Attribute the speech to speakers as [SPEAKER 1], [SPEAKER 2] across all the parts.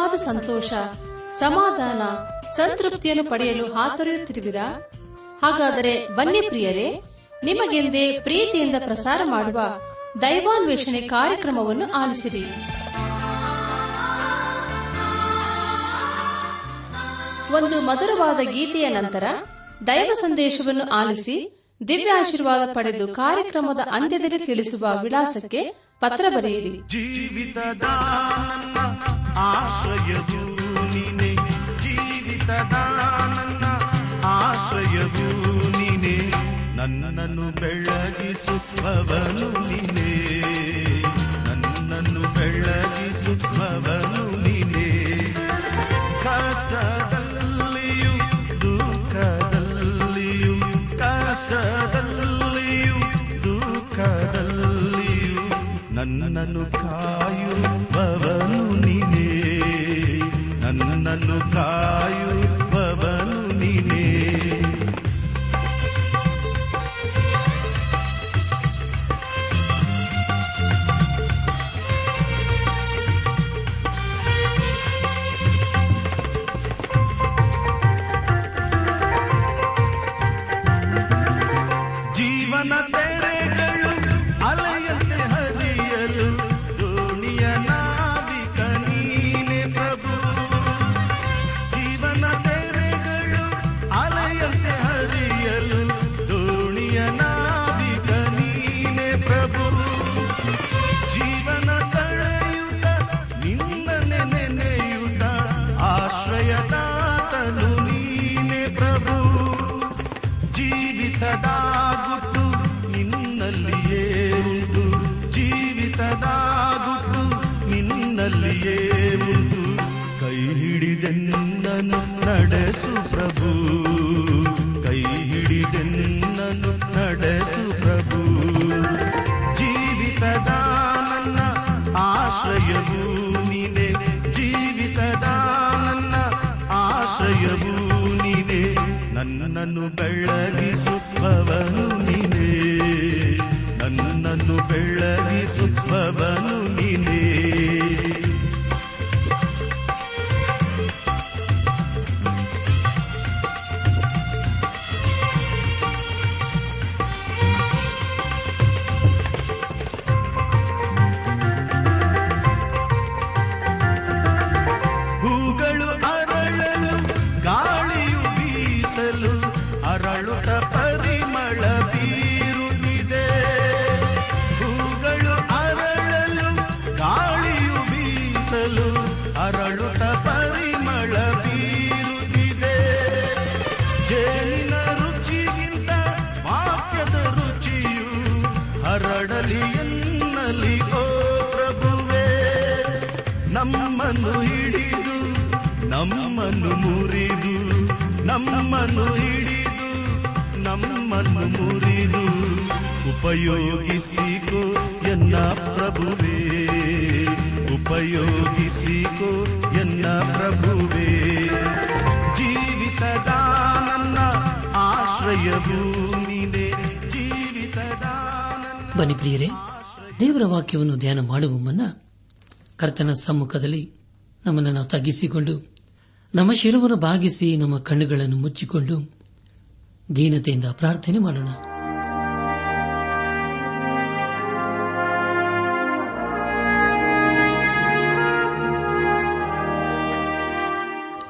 [SPEAKER 1] ನಿಜವಾದ ಸಂತೋಷ, ಸಮಾಧಾನ, ಸಂತೃಪ್ತಿಯನ್ನು ಪಡೆಯಲು ಹಾತೊರೆಯುತ್ತಿರುವಿರಾ? ಹಾಗಾದರೆ ಬನ್ನಿ ಪ್ರಿಯರೇ, ನಿಮಗೆಂದೇ ಪ್ರೀತಿಯಿಂದ ಪ್ರಸಾರ ಮಾಡುವ ದೈವಾನ್ವೇಷಣೆ ಕಾರ್ಯಕ್ರಮವನ್ನು ಆಲಿಸಿರಿ. ಒಂದು ಮಧುರವಾದ ಗೀತೆಯ ನಂತರ ದೈವ ಸಂದೇಶವನ್ನು ಆಲಿಸಿ ದಿವ್ಯಾಶೀರ್ವಾದ ಪಡೆದು ಕಾರ್ಯಕ್ರಮದ ಅಂತ್ಯದಲ್ಲಿ ತಿಳಿಸುವ ವಿಳಾಸಕ್ಕೆ ಪತ್ರ ಬರೆಯಿರಿ.
[SPEAKER 2] ಜೀವಿತದ ಆಶ್ರಯವು ನೀನೆ ಜೀವಿತದ ಆಶ್ರಯವು ನೀನೆ ನನ್ನನ್ನು ಬೆಳಗಿಸುವವನು ನೀನೆ, ನನ್ನನ್ನು ಬೆಳಗಿಸುವವನು ನೀನೆ. ಕಷ್ಟದಲ್ಲಿಯೂ ನನ್ನನ್ನು ಕಾಯುವವನು ನೀನೇ. ನನ್ನನ್ನು ಕಾಯುವವನು ನಡೆಸು ಪ್ರಭು. ಕೈ ಹಿಡಿದೆನ್ನನು ನಡೆಸು ಪ್ರಭು. ಜೀವಿತದ ನನ್ನ ಆಶ್ರಯವು ನೀನೆ. ಜೀವಿತದ ನನ್ನ ಆಶ್ರಯವು ನೀನೆ. ನನ್ನನ್ನು ಬೆಳಗಿಸುವವನು ನೀನೆ. ನನ್ನನ್ನು ಬೆಳಗಿಸುವವನು ನೀನೆ. ನಮ್ಮನ್ನು ಹಿಡಿದು, ನಮ್ಮನ್ನು ಮುರಿದು, ನಮ್ಮನ್ನು ಹಿಡಿದು, ನಮ್ಮನ್ನು ಮುರಿದು ಉಪಯೋಗಿಸಿಕೋ ಎನ್ನ ಪ್ರಭುವೇ, ಉಪಯೋಗಿಸಿಕೋ ಎನ್ನ ಪ್ರಭುವೇ. ಜೀವಿತದ ನನ್ನ ಆಶ್ರಯವು ನೀನೆ ಜೀವಿತದ
[SPEAKER 3] ಬನ್ನಿ ಪ್ರಿಯರೇ, ದೇವರ ವಾಕ್ಯವನ್ನು ಧ್ಯಾನ ಮಾಡುವ ಮುನ್ನ ಕರ್ತನ ಸಮ್ಮುಖದಲ್ಲಿ ನಮ್ಮನ್ನು ನಾವು ತಗ್ಗಿಸಿಕೊಂಡು, ನಮ್ಮ ಶಿರವನ್ನು ಭಾಗಿಸಿ ನಮ್ಮ ಕಣ್ಣುಗಳನ್ನು ಮುಚ್ಚಿಕೊಂಡು ದೀನತೆಯಿಂದ ಪ್ರಾರ್ಥನೆ ಮಾಡೋಣ.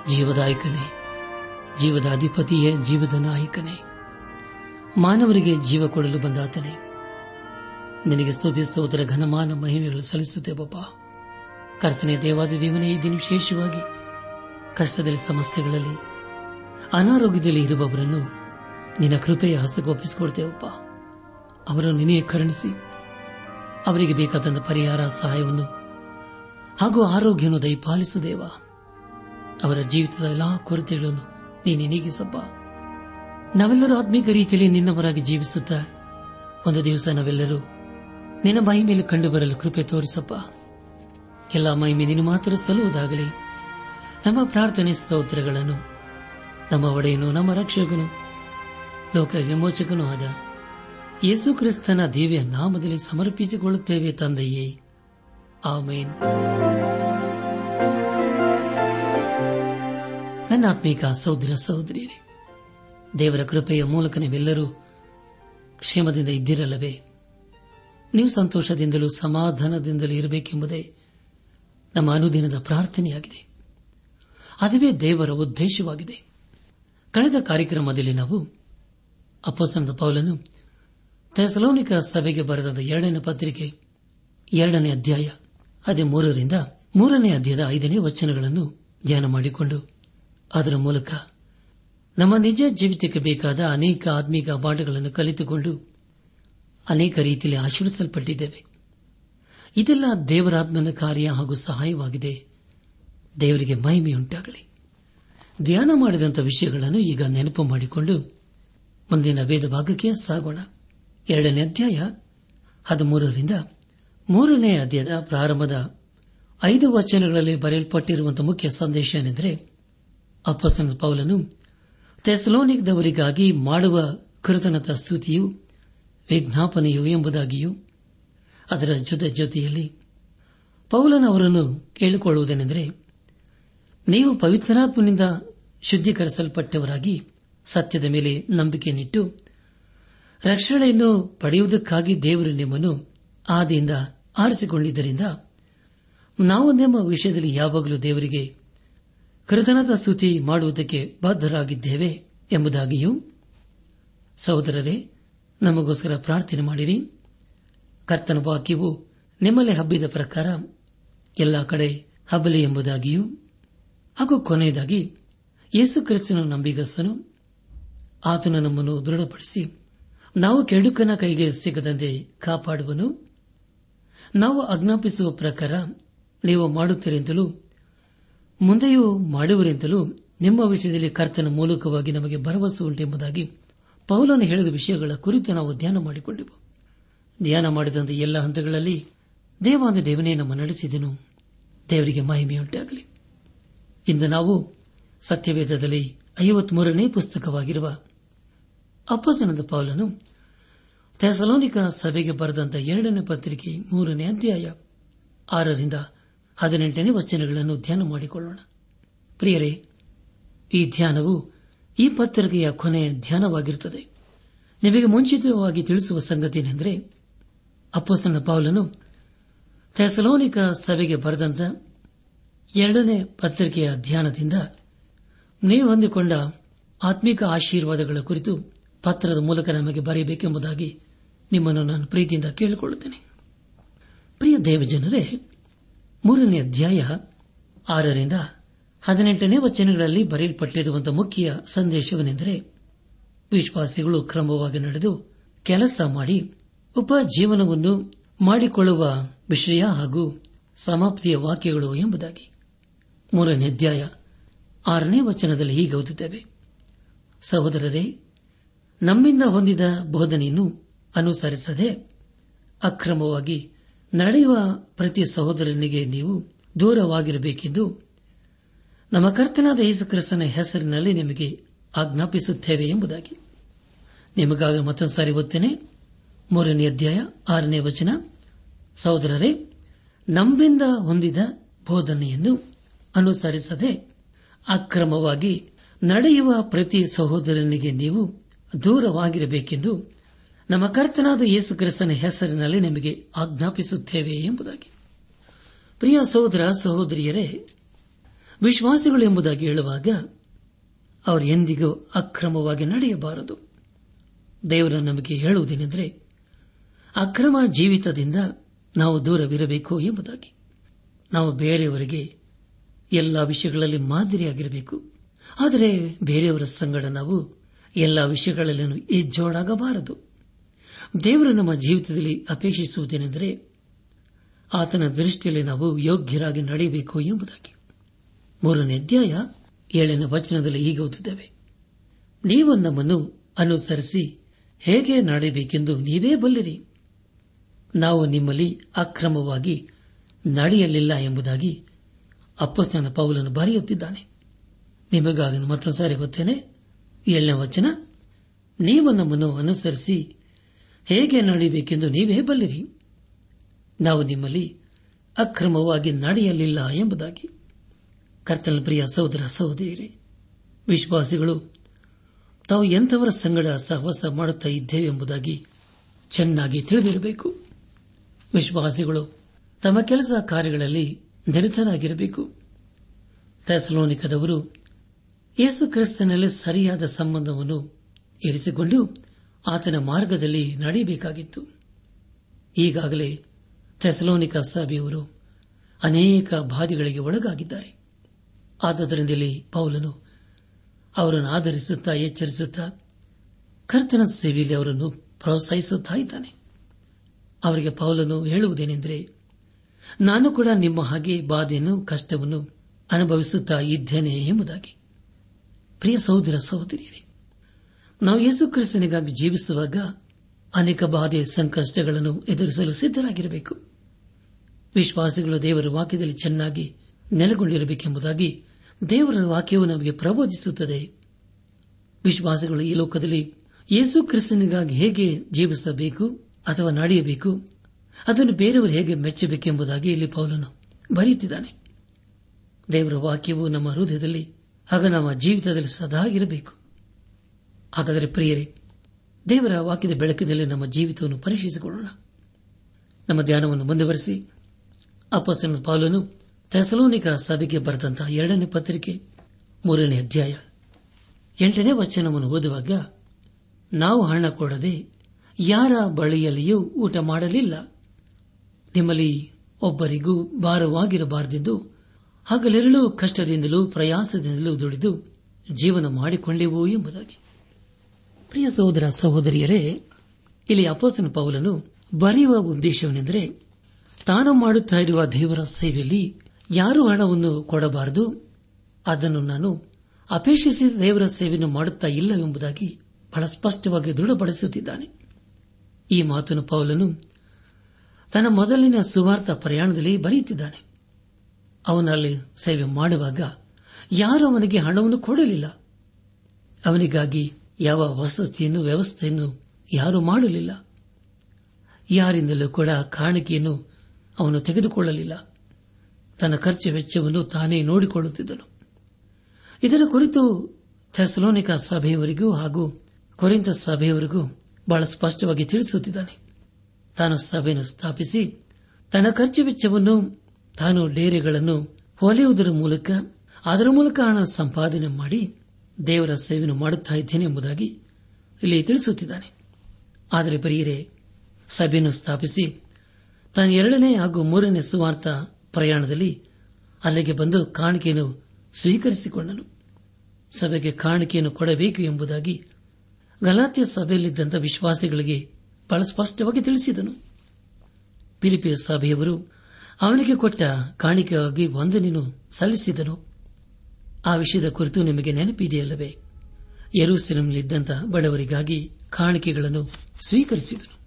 [SPEAKER 3] ಜೀವದಾಯಕನೇ ಜೀವದ ಅಧಿಪತಿಯೇ ಜೀವದ ನಾಯಕನೇ, ಮಾನವರಿಗೆ ಜೀವ ಕೊಡಲು ಬಂದಾತನೇ, ನಿನಗೆ ಸ್ತುತಿ ಘನಮಾನ ಮಹಿಮೆಗಳು ಸಲ್ಲಿಸುತ್ತೇವಪ್ಪ. ಕರ್ತನೆ ದೇವಾದ ದೇವನೇ, ಈ ದಿನ ವಿಶೇಷವಾಗಿ ಕಷ್ಟದಲ್ಲಿ, ಸಮಸ್ಯೆಗಳಲ್ಲಿ, ಅನಾರೋಗ್ಯದಲ್ಲಿ ಇರುವವರನ್ನು ನಿನ್ನ ಕೃಪೆಯ ಹಸಗೊಪ್ಪಿಸಿಕೊಡ್ತೇವಪ್ಪ ಅವರನ್ನು ನಿನೇ ಕರುಣಿಸಿ, ಅವರಿಗೆ ಬೇಕಾದಂತ ಪರಿಹಾರ, ಸಹಾಯವನ್ನು ಹಾಗೂ ಆರೋಗ್ಯವನ್ನು ದಯಪಾಲಿಸುದೇವ ಅವರ ಜೀವಿತದ ಎಲ್ಲಾ ಕೊರತೆಗಳನ್ನು ನೀನೆ ನೀಗಿಸಪ್ಪ. ನಾವೆಲ್ಲರೂ ಆತ್ಮೀಕ ರೀತಿಯಲ್ಲಿ ನಿನ್ನವರಾಗಿ ಜೀವಿಸುತ್ತ, ಒಂದು ದಿವಸ ನಾವೆಲ್ಲರೂ ನಿನ್ನ ಬಾಯಿ ಮೇಲೆ ಕಂಡು ಬರಲು ಕೃಪೆ ತೋರಿಸಪ್ಪ. ಎಲ್ಲ ಮಹಿಮೆ ಮಾತ್ರ ಸಲ್ಲುವುದಾಗಲಿ. ನಮ್ಮ ಪ್ರಾರ್ಥನೆ ಸ್ತೋತ್ರಗಳನ್ನು, ನಮ್ಮ ಒಡೆಯನು, ನಮ್ಮ ರಕ್ಷಕನು, ಲೋಕ ವಿಮೋಚಕನೂ ಆದ ಯೇಸು ಕ್ರಿಸ್ತನ ದಿವ್ಯ ನಾಮದಲ್ಲಿ ಸಮರ್ಪಿಸಿಕೊಳ್ಳುತ್ತೇವೆ ತಂದೆಯೇ. ಆಮೇನ್. ನನ್ನ ಆತ್ಮೀಕ ಸಹೋದರ ಸಹೋದರಿಯರೇ, ದೇವರ ಕೃಪೆಯ ಮೂಲಕ ನೀವೆಲ್ಲರೂ ಕ್ಷೇಮದಿಂದ ಇದ್ದಿರಲ್ಲವೇ? ನೀವು ಸಂತೋಷದಿಂದಲೂ ಸಮಾಧಾನದಿಂದಲೂ ಇರಬೇಕೆಂಬುದೇ ನಮ್ಮ ಅನುದಿನದ ಪ್ರಾರ್ಥನೆಯಾಗಿದೆ. ಅದುವೇ ದೇವರ ಉದ್ದೇಶವಾಗಿದೆ. ಕಳೆದ ಕಾರ್ಯಕ್ರಮದಲ್ಲಿ ನಾವು ಅಪ್ಪಸನದ ಪೌಲನು ತೆಸಲೋನಿಕ ಸಭೆಗೆ ಬರೆದ ಎರಡನೇ ಪತ್ರಿಕೆ, ಎರಡನೇ ಅಧ್ಯಾಯ ಅದೇ ಮೂರರಿಂದ ಮೂರನೇ ಅಧ್ಯಾಯದ ಐದನೇ ವಚನಗಳನ್ನು ಧ್ಯಾನ ಮಾಡಿಕೊಂಡು, ಅದರ ಮೂಲಕ ನಮ್ಮ ನಿಜ ಜೀವಿತಕ್ಕೆ ಬೇಕಾದ ಅನೇಕ ಆತ್ಮೀಕ ಪಾಠಗಳನ್ನು ಕಲಿತುಕೊಂಡು ಅನೇಕ ರೀತಿಯಲ್ಲಿ ಆಶೀರ್ವಿಸಲ್ಪಟ್ಟಿದ್ದೇವೆ ಇದೆಲ್ಲ ದೇವರಾತ್ಮನ ಕಾರ್ಯ ಹಾಗೂ ಸಹಾಯವಾಗಿದೆ. ದೇವರಿಗೆ ಮಹಿಮೆಯುಂಟಾಗಲಿ. ಧ್ಯಾನ ಮಾಡಿದಂಥ ವಿಷಯಗಳನ್ನು ಈಗ ನೆನಪು ಮಾಡಿಕೊಂಡು ಮುಂದಿನ ವೇದ ಭಾಗಕ್ಕೆ ಸಾಗೋಣ. ಎರಡನೇ ಅಧ್ಯಾಯ ಹದಿಮೂರರಿಂದ ಮೂರನೇ ಅಧ್ಯಾಯದ ಪ್ರಾರಂಭದ ಐದು ವಚನಗಳಲ್ಲಿ ಬರೆಯಲ್ಪಟ್ಟಿರುವಂತಹ ಮುಖ್ಯ ಸಂದೇಶ ಏನೆಂದರೆ ಅಪ್ಪಸ್ತನ ಪೌಲನು ತೆಸಲೋನಿಕ್ದವರಿಗಾಗಿ ಮಾಡುವ ಕೃತನತ ಸ್ತುತಿಯು, ವಿಜ್ಞಾಪನೆಯು ಎಂಬುದಾಗಿಯೂ ಅದರ ಜೊತೆ ಜೊತೆಯಲ್ಲಿ ಪೌಲನ್ ಅವರನ್ನು ಕೇಳಿಕೊಳ್ಳುವುದೇನೆಂದರೆ, ನೀವು ಪವಿತ್ರಾತ್ಮನಿಂದ ಶುದ್ಧೀಕರಿಸಲ್ಪಟ್ಟವರಾಗಿ ಸತ್ಯದ ಮೇಲೆ ನಂಬಿಕೆಯನ್ನಿಟ್ಟು ರಕ್ಷಣೆಯನ್ನು ಪಡೆಯುವುದಕ್ಕಾಗಿ ದೇವರು ನಿಮ್ಮನ್ನು ಆದಿಯಿಂದ ಆರಿಸಿಕೊಂಡಿದ್ದರಿಂದ ನಾವು ನಿಮ್ಮ ವಿಷಯದಲ್ಲಿ ಯಾವಾಗಲೂ ದೇವರಿಗೆ ಕೃತಜ್ಞತಾ ಸ್ತುತಿ ಮಾಡುವುದಕ್ಕೆ ಬದ್ಧರಾಗಿದ್ದೇವೆ ಎಂಬುದಾಗಿಯೂ, ಸಹೋದರರೇ, ನಮಗೋಸ್ಕರ ಪ್ರಾರ್ಥನೆ ಮಾಡಿರಿ. ಕರ್ತನ ವಾಕ್ಯವು ನಿಮ್ಮಲ್ಲಿ ಹಬ್ಬಿದ ಪ್ರಕಾರ ಎಲ್ಲ ಕಡೆ ಹಬ್ಬಲಿ ಎಂಬುದಾಗಿಯೂ ಹಾಗೂ ಕೊನೆಯದಾಗಿ ಯೇಸು ಕ್ರಿಸ್ತನು ನಂಬಿಗಸ್ತನು ಆತನು ನಮ್ಮನ್ನು ದೃಢಪಡಿಸಿ ನಾವು ಕೆಡುಕನ ಕೈಗೆ ಸಿಗದಂತೆ ಕಾಪಾಡುವನು. ನಾವು ಅಜ್ಞಾಪಿಸುವ ಪ್ರಕಾರ ನೀವು ಮಾಡುತ್ತೀರೆಂತಲೂ ಮುಂದೆಯೂ ಮಾಡುವರೆಂತಲೂ ನಿಮ್ಮ ವಿಷಯದಲ್ಲಿ ಕರ್ತನ ಮೂಲಕವಾಗಿ ನಮಗೆ ಭರವಸೆ ಉಂಟೆಂಬುದಾಗಿ ಪೌಲನು ಹೇಳಿದ ವಿಷಯಗಳ ಕುರಿತು ನಾವು ಧ್ಯಾನ ಮಾಡಿಕೊಂಡೆವು ಧ್ಯಾನ ಮಾಡಿದಂತೆ ಎಲ್ಲ ಹಂತಗಳಲ್ಲಿ ದೇವಾಂದ ದೇವನೇ ನಮ್ಮ ನಡೆಸಿದನು. ದೇವರಿಗೆ ಮಹಿಮೆಯುಂಟಾಗಲಿ. ಇಂದು ನಾವು ಸತ್ಯವೇದದಲ್ಲಿ ಐವತ್ಮೂರನೇ ಪುಸ್ತಕವಾಗಿರುವ ಅಪ್ಪಸನದ ಪೌಲನು ಥೆಸಲೋನಿಕ ಸಭೆಗೆ ಬರೆದಂತ ಎರಡನೇ ಪತ್ರಿಕೆ ಮೂರನೇ ಅಧ್ಯಾಯ ಆರರಿಂದ ಹದಿನೆಂಟನೇ ವಚನಗಳನ್ನು ಧ್ಯಾನ ಮಾಡಿಕೊಳ್ಳೋಣ. ಪ್ರಿಯರೇ, ಈ ಧ್ಯಾನವು ಈ ಪತ್ರಿಕೆಯ ಕೊನೆಯ ಧ್ಯಾನವಾಗಿರುತ್ತದೆ. ನಿಮಗೆ ಮುಂಚಿತವಾಗಿ ತಿಳಿಸುವ ಸಂಗತಿಯೆಂದರೆ ಅಪ್ಪಸ್ತನ ಪೌಲನು ಥೆಸಲೋನಿಕ ಸಭೆಗೆ ಬರೆದಂತ ಎರಡನೇ ಪತ್ರಿಕೆಯ ಧ್ಯಾನದಿಂದ ನೀವು ಹೊಂದಿಕೊಂಡ ಆತ್ಮಿಕ ಆಶೀರ್ವಾದಗಳ ಕುರಿತು ಪತ್ರದ ಮೂಲಕ ನಮಗೆ ಬರೆಯಬೇಕೆಂಬುದಾಗಿ ನಿಮ್ಮನ್ನು ನಾನು ಪ್ರೀತಿಯಿಂದ ಕೇಳಿಕೊಳ್ಳುತ್ತೇನೆ. ಪ್ರಿಯ ದೇವಜನರೇ, ಮೂರನೇ ಅಧ್ಯಾಯ ಆರರಿಂದ ಹದಿನೆಂಟನೇ ವಚನಗಳಲ್ಲಿ ಬರೆಯಲ್ಪಟ್ಟಿರುವಂತಹ ಮುಖ್ಯ ಸಂದೇಶವೆಂದರೆ ವಿಶ್ವಾಸಿಗಳು ಕ್ರಮವಾಗಿ ನಡೆದು ಕೆಲಸ ಮಾಡಿ ಉಪಜೀವನವನ್ನು ಮಾಡಿಕೊಳ್ಳುವ ವಿಷಯ ಹಾಗೂ ಸಮಾಪ್ತಿಯ ವಾಕ್ಯಗಳು ಎಂಬುದಾಗಿ ಮೂರನೇ ಅಧ್ಯಾಯ ಆರನೇ ವಚನದಲ್ಲಿ ಹೀಗೆ ಓದುತ್ತೇವೆ. ಸಹೋದರರೇ, ನಮ್ಮಿಂದ ಹೊಂದಿದ ಬೋಧನೆಯನ್ನು ಅನುಸರಿಸದೆ ಅಕ್ರಮವಾಗಿ ನಡೆಯುವ ಪ್ರತಿ ಸಹೋದರನಿಗೆ ನೀವು ದೂರವಾಗಿರಬೇಕೆಂದು ನಮ್ಮ ಕರ್ತನಾದ ಯೇಸುಕ್ರಿಸ್ತನ ಹೆಸರಿನಲ್ಲಿ ನಿಮಗೆ ಆಜ್ಞಾಪಿಸುತ್ತೇವೆ ಎಂಬುದಾಗಿ. ನಿಮಗಾಗ ಮತ್ತೊಂದು ಸಾರಿ ಓದ್ತೇನೆ ಮೂರನೇ ಅಧ್ಯಾಯ, ಆರನೇ ವಚನ. ಸಹೋದರರೇ ನಂಬಿಂದ ಹೊಂದಿದ ಬೋಧನೆಯನ್ನು ಅನುಸರಿಸದೆ ಅಕ್ರಮವಾಗಿ ನಡೆಯುವ ಪ್ರತಿ ಸಹೋದರನಿಗೆ ನೀವು ದೂರವಾಗಿರಬೇಕೆಂದು ನಮ್ಮ ಕರ್ತನಾದ ಯೇಸು ಕ್ರಿಸ್ತನ ಹೆಸರಿನಲ್ಲಿ ನಿಮಗೆ ಆಜ್ಞಾಪಿಸುತ್ತೇವೆ ಎಂಬುದಾಗಿ. ಪ್ರಿಯ ಸಹೋದರ ಸಹೋದರಿಯರೇ, ವಿಶ್ವಾಸಿಗಳು ಎಂಬುದಾಗಿ ಹೇಳುವಾಗ ಅವರು ಎಂದಿಗೂ ಅಕ್ರಮವಾಗಿ ನಡೆಯಬಾರದು. ದೇವರ ನಮಗೆ ಹೇಳುವುದೇನೆಂದರೆ ಅಕ್ರಮ ಜೀವಿತದಿಂದ ನಾವು ದೂರವಿರಬೇಕು ಎಂಬುದಾಗಿ. ನಾವು ಬೇರೆಯವರಿಗೆ ಎಲ್ಲ ವಿಷಯಗಳಲ್ಲಿ ಮಾದರಿಯಾಗಿರಬೇಕು. ಆದರೆ ಬೇರೆಯವರ ಸಂಗಡ ನಾವು ಎಲ್ಲ ವಿಷಯಗಳಲ್ಲಿ ಎಜ್ಜೋಡಾಗಬಾರದು. ದೇವರು ನಮ್ಮ ಜೀವಿತದಲ್ಲಿ ಅಪೇಕ್ಷಿಸುವುದೇನೆಂದರೆ ಆತನ ದೃಷ್ಟಿಯಲ್ಲಿ ನಾವು ಯೋಗ್ಯರಾಗಿ ನಡೆಯಬೇಕು ಎಂಬುದಾಗಿ. ಮೂರನೇ ಅಧ್ಯಾಯ ಏಳನೇ ವಚನದಲ್ಲಿ ಹೀಗೆ ಓದಿದ್ದೇವೆ ನೀವು ನಮ್ಮನ್ನು ಅನುಸರಿಸಿ ಹೇಗೆ ನಡೆಯಬೇಕೆಂದು ನೀವೇ ಬಲ್ಲಿರಿ. ನಾವು ನಿಮ್ಮಲ್ಲಿ ಅಕ್ರಮವಾಗಿ ನಡೆಯಲಿಲ್ಲ ಎಂಬುದಾಗಿ ಅಪ್ಪಸ್ನಾನ ಪೌಲನ್ನು ಬರೆಯುತ್ತಿದ್ದಾನೆ. ನಿಮಗಾಗಿ ಮತ್ತೊಂದು ಸಾರಿ ಗೊತ್ತೇನೆ ಏಳನೇ ವಚನ, ನೀವು ನಮ್ಮನ್ನು ಅನುಸರಿಸಿ ಹೇಗೆ ನಡೆಯಬೇಕೆಂದು ನೀವೇ ಬಲ್ಲಿರಿ. ನಾವು ನಿಮ್ಮಲ್ಲಿ ಅಕ್ರಮವಾಗಿ ನಡೆಯಲಿಲ್ಲ ಎಂಬುದಾಗಿ. ಕರ್ತನ ಪ್ರಿಯ ಸಹೋದರ ಸಹೋದರಿ ವಿಶ್ವಾಸಿಗಳು, ತಾವು ಎಂಥವರ ಸಂಗಡ ಸಹವಾಸ ಮಾಡುತ್ತಾ ಇದ್ದೇವೆ ಎಂಬುದಾಗಿ ಚೆನ್ನಾಗಿ ತಿಳಿದಿರಬೇಕು. ವಿಶ್ವಾಸಿಗಳು ತಮ್ಮ ಕೆಲಸ ಕಾರ್ಯಗಳಲ್ಲಿ ನಿರತರಾಗಿರಬೇಕು. ಥೆಸಲೋನಿಕದವರು ಯೇಸು ಕ್ರಿಸ್ತನಲ್ಲಿ ಸರಿಯಾದ ಸಂಬಂಧವನ್ನು ಇರಿಸಿಕೊಂಡು ಆತನ ಮಾರ್ಗದಲ್ಲಿ ನಡೆಯಬೇಕಾಗಿತ್ತು. ಈಗಾಗಲೇ ಥೆಸಲೋನಿಕ ಸಭೆಯವರು ಅನೇಕ ಬಾಧೆಗಳಿಗೆ ಒಳಗಾಗಿದ್ದಾರೆ. ಆದ್ದರಿಂದಲೇ ಪೌಲನು ಅವರನ್ನು ಆಧರಿಸುತ್ತಾ ಎಚ್ಚರಿಸುತ್ತಾ ಕರ್ತನ ಸೇವೆಯಲ್ಲಿ ಅವರನ್ನು ಪ್ರೋತ್ಸಾಹಿಸುತ್ತಾ ಇದ್ದಾನೆ. ಅವರಿಗೆ ಪೌಲನು ಹೇಳುವುದೇನೆಂದರೆ, ನಾನು ಕೂಡ ನಿಮ್ಮ ಹಾಗೆ ಬಾಧೆಯನ್ನು, ಕಷ್ಟವನ್ನು ಅನುಭವಿಸುತ್ತಾ ಇದ್ದೇನೆ ಎಂಬುದಾಗಿ. ಪ್ರಿಯ ಸಹೋದರ ಸಹೋದರಿಯರೇ, ನಾವು ಯೇಸು ಕ್ರಿಸ್ತನಿಗಾಗಿ ಜೀವಿಸುವಾಗ ಅನೇಕ ಬಾಧೆ, ಸಂಕಷ್ಟಗಳನ್ನು ಎದುರಿಸಲು ಸಿದ್ದರಾಗಿರಬೇಕು ವಿಶ್ವಾಸಿಗಳು ದೇವರ ವಾಕ್ಯದಲ್ಲಿ ಚೆನ್ನಾಗಿ ನೆಲೆಗೊಂಡಿರಬೇಕೆಂಬುದಾಗಿ ದೇವರ ವಾಕ್ಯವು ನಮಗೆ ಪ್ರಬೋಧಿಸುತ್ತದೆ. ವಿಶ್ವಾಸಿಗಳು ಈ ಲೋಕದಲ್ಲಿ ಯೇಸು ಕ್ರಿಸ್ತನಿಗಾಗಿ ಹೇಗೆ ಜೀವಿಸಬೇಕು? ಅಥವಾ ನಡೆಯಬೇಕು? ಅದನ್ನು ಬೇರೆಯವರು ಹೇಗೆ ಮೆಚ್ಚಬೇಕೆಂಬುದಾಗಿ ಇಲ್ಲಿ ಪೌಲನು ಬರೆಯುತ್ತಿದ್ದಾನೆ. ದೇವರ ವಾಕ್ಯವು ನಮ್ಮ ಹೃದಯದಲ್ಲಿ, ಆಗ ನಮ್ಮ ಜೀವಿತದಲ್ಲಿ ಸದಾ ಇರಬೇಕು. ಹಾಗಾದರೆ ಪ್ರಿಯರೇ, ದೇವರ ವಾಕ್ಯದ ಬೆಳಕಿನಲ್ಲಿ ನಮ್ಮ ಜೀವಿತವನ್ನು ಪರೀಕ್ಷಿಸಿಕೊಳ್ಳೋಣ. ನಮ್ಮ ಧ್ಯಾನವನ್ನು ಮುಂದುವರೆಸಿ. ಅಪಸ್ತನ ಪಾಲನು ಥೆಸಲೋನಿಕ ಸಭೆಗೆ ಬರೆದಂತಹ ಎರಡನೇ ಪತ್ರಿಕೆ, ಮೂರನೇ ಅಧ್ಯಾಯ, ಎಂಟನೇ ವಚನವನ್ನು ಓದುವಾಗ, ನಾವು ಹಣ ಕೊಡದೆ ಯಾರ ಬಳಿಯಲ್ಲಿಯೂ ಊಟ ಮಾಡಲಿಲ್ಲ. ನಿಮ್ಮಲ್ಲಿ ಒಬ್ಬರಿಗೂ ಭಾರವಾಗಿರಬಾರದೆಂದು, ಹಗಲೆರಳು ಕಷ್ಟದಿಂದಲೂ ಪ್ರಯಾಸದಿಂದಲೂ ದುಡಿದು ಜೀವನ ಮಾಡಿಕೊಂಡೆವು ಎಂಬುದಾಗಿ. ಪ್ರಿಯ ಸಹೋದರ ಸಹೋದರಿಯರೇ, ಇಲ್ಲಿ ಅಪೋಸನ ಪೌಲನು ಬರೆಯುವ ಉದ್ದೇಶವೇನೆಂದರೆ, ತಾನು ಮಾಡುತ್ತಾ ಇರುವ ದೇವರ ಸೇವೆಯಲ್ಲಿ ಯಾರು ಹಣವನ್ನು ಕೊಡಬಾರದು, ಅದನ್ನು ನಾನು ಅಪೇಕ್ಷಿಸಿ ದೇವರ ಸೇವೆಯನ್ನು ಮಾಡುತ್ತಾ ಇಲ್ಲವೆಂಬುದಾಗಿ ಬಹಳ ಸ್ಪಷ್ಟವಾಗಿ ದೃಢಪಡಿಸುತ್ತಿದ್ದಾನೆ. ಈ ಮಾತನ್ನು ಪೌಲನು ತನ್ನ ಮೊದಲಿನ ಸುವಾರ್ಥ ಪ್ರಯಾಣದಲ್ಲಿ ಬರೆಯುತ್ತಿದ್ದಾನೆ. ಅವನಲ್ಲಿ ಸೇವೆ ಮಾಡುವಾಗ ಯಾರು ಅವನಿಗೆ ಹಣವನ್ನು ಕೊಡಲಿಲ್ಲ. ಅವನಿಗಾಗಿ ಯಾವ ವಸತಿಯನ್ನು, ವ್ಯವಸ್ಥೆಯನ್ನು ಯಾರೂ ಮಾಡಲಿಲ್ಲ. ಯಾರಿಂದಲೂ ಕೂಡ ಕಾಣಿಕೆಯನ್ನು ಅವನು ತೆಗೆದುಕೊಳ್ಳಲಿಲ್ಲ. ತನ್ನ ಖರ್ಚು ವೆಚ್ಚವನ್ನು ತಾನೇ ನೋಡಿಕೊಳ್ಳುತ್ತಿದ್ದನು. ಇದರ ಕುರಿತು ಥೆಸಲೋನಿಕಾ ಸಭೆಯವರಿಗೂ ಹಾಗೂ ಕೊರಿಂತ ಸಭೆಯವರಿಗೂ ಬಹಳ ಸ್ಪಷ್ಟವಾಗಿ ತಿಳಿಸುತ್ತಿದ್ದಾನೆ. ತಾನು ಸಭೆಯನ್ನು ಸ್ಥಾಪಿಸಿ, ತನ್ನ ಖರ್ಚು ವೆಚ್ಚವನ್ನು, ತಾನು ಡೇರೆಗಳನ್ನು ಹೊಲೆಯುವುದರ ಮೂಲಕ, ಅದರ ಮೂಲಕ ಹಣ ಸಂಪಾದನೆ ಮಾಡಿ ದೇವರ ಸೇವೆಯನ್ನು ಮಾಡುತ್ತಾ ಇದ್ದೇನೆ ಎಂಬುದಾಗಿ ಇಲ್ಲಿ ತಿಳಿಸುತ್ತಿದ್ದಾನೆ. ಆದರೆ ಪ್ರಿಯರೇ, ಸಭೆಯನ್ನು ಸ್ಥಾಪಿಸಿ ತನ್ನ ಎರಡನೇ ಹಾಗೂ ಮೂರನೇ ಸುವಾರ್ಥ ಪ್ರಯಾಣದಲ್ಲಿ ಅಲ್ಲಿಗೆ ಬಂದು ಕಾಣಿಕೆಯನ್ನು ಸ್ವೀಕರಿಸಿಕೊಂಡನು. ಸಭೆಗೆ ಕಾಣಿಕೆಯನ್ನು ಕೊಡಬೇಕು ಎಂಬುದಾಗಿ ಗಲಾತ್ಯ ಸಭೆಯಲ್ಲಿದ್ದಂಥ ವಿಶ್ವಾಸಿಗಳಿಗೆ ಬಹಳ ಸ್ಪಷ್ಟವಾಗಿ ತಿಳಿಸಿದನು. ಪಿಲಿಪಿಯ ಸಭೆಯವರು ಅವನಿಗೆ ಕೊಟ್ಟ ಕಾಣಿಕೆಗಾಗಿ ವಂದನೆಯನ್ನು ಸಲ್ಲಿಸಿದನು. ಆ ವಿಷಯದ ಕುರಿತು ನಿಮಗೆ ನೆನಪಿದೆಯಲ್ಲವೇ? ಯರೂಸೆಲಂನಲ್ಲಿದ್ದಂಥ ಬಡವರಿಗಾಗಿ ಕಾಣಿಕೆಗಳನ್ನು ಸ್ವೀಕರಿಸಿದನು.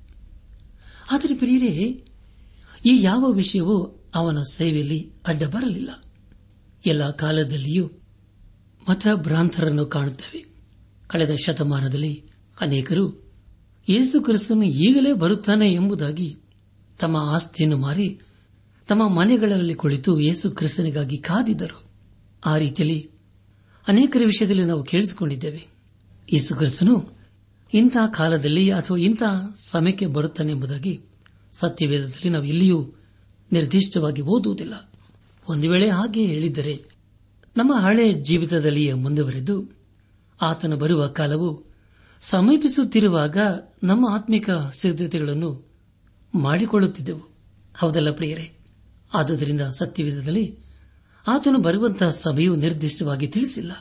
[SPEAKER 3] ಆದರೆ ಪ್ರಿಯರೇ, ಈ ಯಾವ ವಿಷಯವೂ ಅವನ ಸೇವೆಯಲ್ಲಿ ಅಡ್ಡ ಬರಲಿಲ್ಲ ಎಲ್ಲ ಕಾಲದಲ್ಲಿಯೂ ಮತಭ್ರಾಂತರನ್ನು ಕಾಣುತ್ತೇವೆ. ಕಳೆದ ಶತಮಾನದಲ್ಲಿ ಅನೇಕರು ಯೇಸು ಕ್ರಿಸ್ತನು ಈಗಲೇ ಬರುತ್ತಾನೆ ಎಂಬುದಾಗಿ ತಮ್ಮ ಆಸ್ತಿಯನ್ನು ಮಾರಿ ತಮ್ಮ ಮನೆಗಳಲ್ಲಿ ಕುಳಿತು ಯೇಸು ಕ್ರಿಸ್ತನಿಗಾಗಿ ಕಾದಿದ್ದರು ಆ ರೀತಿಯಲ್ಲಿ ಅನೇಕರ ವಿಷಯದಲ್ಲಿ ನಾವು ಕೇಳಿಸಿಕೊಂಡಿದ್ದೇವೆ. ಯೇಸು ಕ್ರಿಸ್ತನು ಇಂತಹ ಕಾಲದಲ್ಲಿ ಅಥವಾ ಇಂತಹ ಸಮಯಕ್ಕೆ ಬರುತ್ತಾನೆ ಎಂಬುದಾಗಿ ಸತ್ಯವೇದದಲ್ಲಿ ನಾವು ಇಲ್ಲಿಯೂ ನಿರ್ದಿಷ್ಟವಾಗಿ ಓದುವುದಿಲ್ಲ. ಒಂದು ವೇಳೆ ಹಾಗೆ ಹೇಳಿದ್ದರೆ ನಮ್ಮ ಹಳೆಯ ಜೀವಿತದಲ್ಲಿಯೇ ಮುಂದುವರೆದು ಆತನು ಬರುವ ಕಾಲವು ಸಮೀಪಿಸುತ್ತಿರುವಾಗ ನಮ್ಮ ಆತ್ಮಿಕ ಸಿದ್ಧತೆಗಳನ್ನು ಮಾಡಿಕೊಳ್ಳುತ್ತಿದ್ದೆವು. ಹೌದಲ್ಲ ಪ್ರಿಯರೇ? ಆದುದರಿಂದ ಸತ್ಯವಿಧದಲ್ಲಿ ಆತನು ಬರುವಂತಹ ಸಭೆಯು ನಿರ್ದಿಷ್ಟವಾಗಿ ತಿಳಿಸಿಲ್ಲ.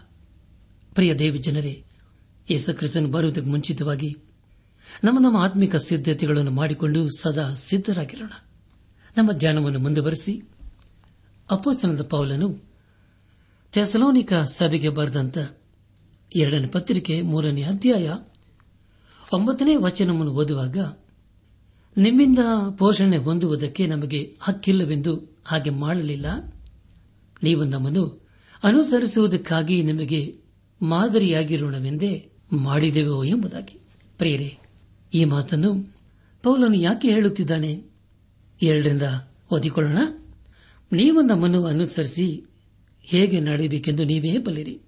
[SPEAKER 3] ಪ್ರಿಯ ದೇವಿ ಜನರೇ, ಯೇಸುಕ್ರಿಸ್ತನು ಬರುವುದಕ್ಕೆ ಮುಂಚಿತವಾಗಿ ನಮ್ಮ ನಮ್ಮ ಆತ್ಮಿಕ ಸಿದ್ಧತೆಗಳನ್ನು ಮಾಡಿಕೊಂಡು ಸದಾ ಸಿದ್ಧರಾಗಿರೋಣ. ನಮ್ಮ ಧ್ಯಾನವನ್ನು ಮುಂದುವರೆಸಿ ಅಪ್ಪಸ್ತನದ ಪೌಲನು ಥೆಸಲೋನಿಕ ಸಭೆಗೆ ಬರೆದಂತ ಎರಡನೇ ಪತ್ರಿಕೆ ಮೂರನೇ ಅಧ್ಯಾಯ ಒಂಬತ್ತನೇ ವಚನವನ್ನು ಓದುವಾಗ, ನಿಮ್ಮಿಂದ ಪೋಷಣೆ ಹೊಂದುವುದಕ್ಕೆ ನಮಗೆ ಹಕ್ಕಿಲ್ಲವೆಂದು ಹಾಗೆ ಮಾಡಲಿಲ್ಲ. ನೀವು ನಮ್ಮನ್ನು ಅನುಸರಿಸುವುದಕ್ಕಾಗಿ ನಿಮಗೆ ಮಾದರಿಯಾಗಿರೋಣವೆಂದೇ ಮಾಡಿದೆವೋ ಎಂಬುದಾಗಿ. ಪ್ರೇರೆ ಈ ಮಾತನ್ನು ಪೌಲನು ಯಾಕೆ ಹೇಳುತ್ತಿದ್ದಾನೆ? ಎರಡರಿಂದ ಓದಿಕೊಳ್ಳೋಣ. ನೀವು ನಮ್ಮನ್ನು ಅನುಸರಿಸಿ ಹೇಗೆ ನಡೆಯಬೇಕೆಂದು ನೀವೇ ಬಲ್ಲಿರಿ.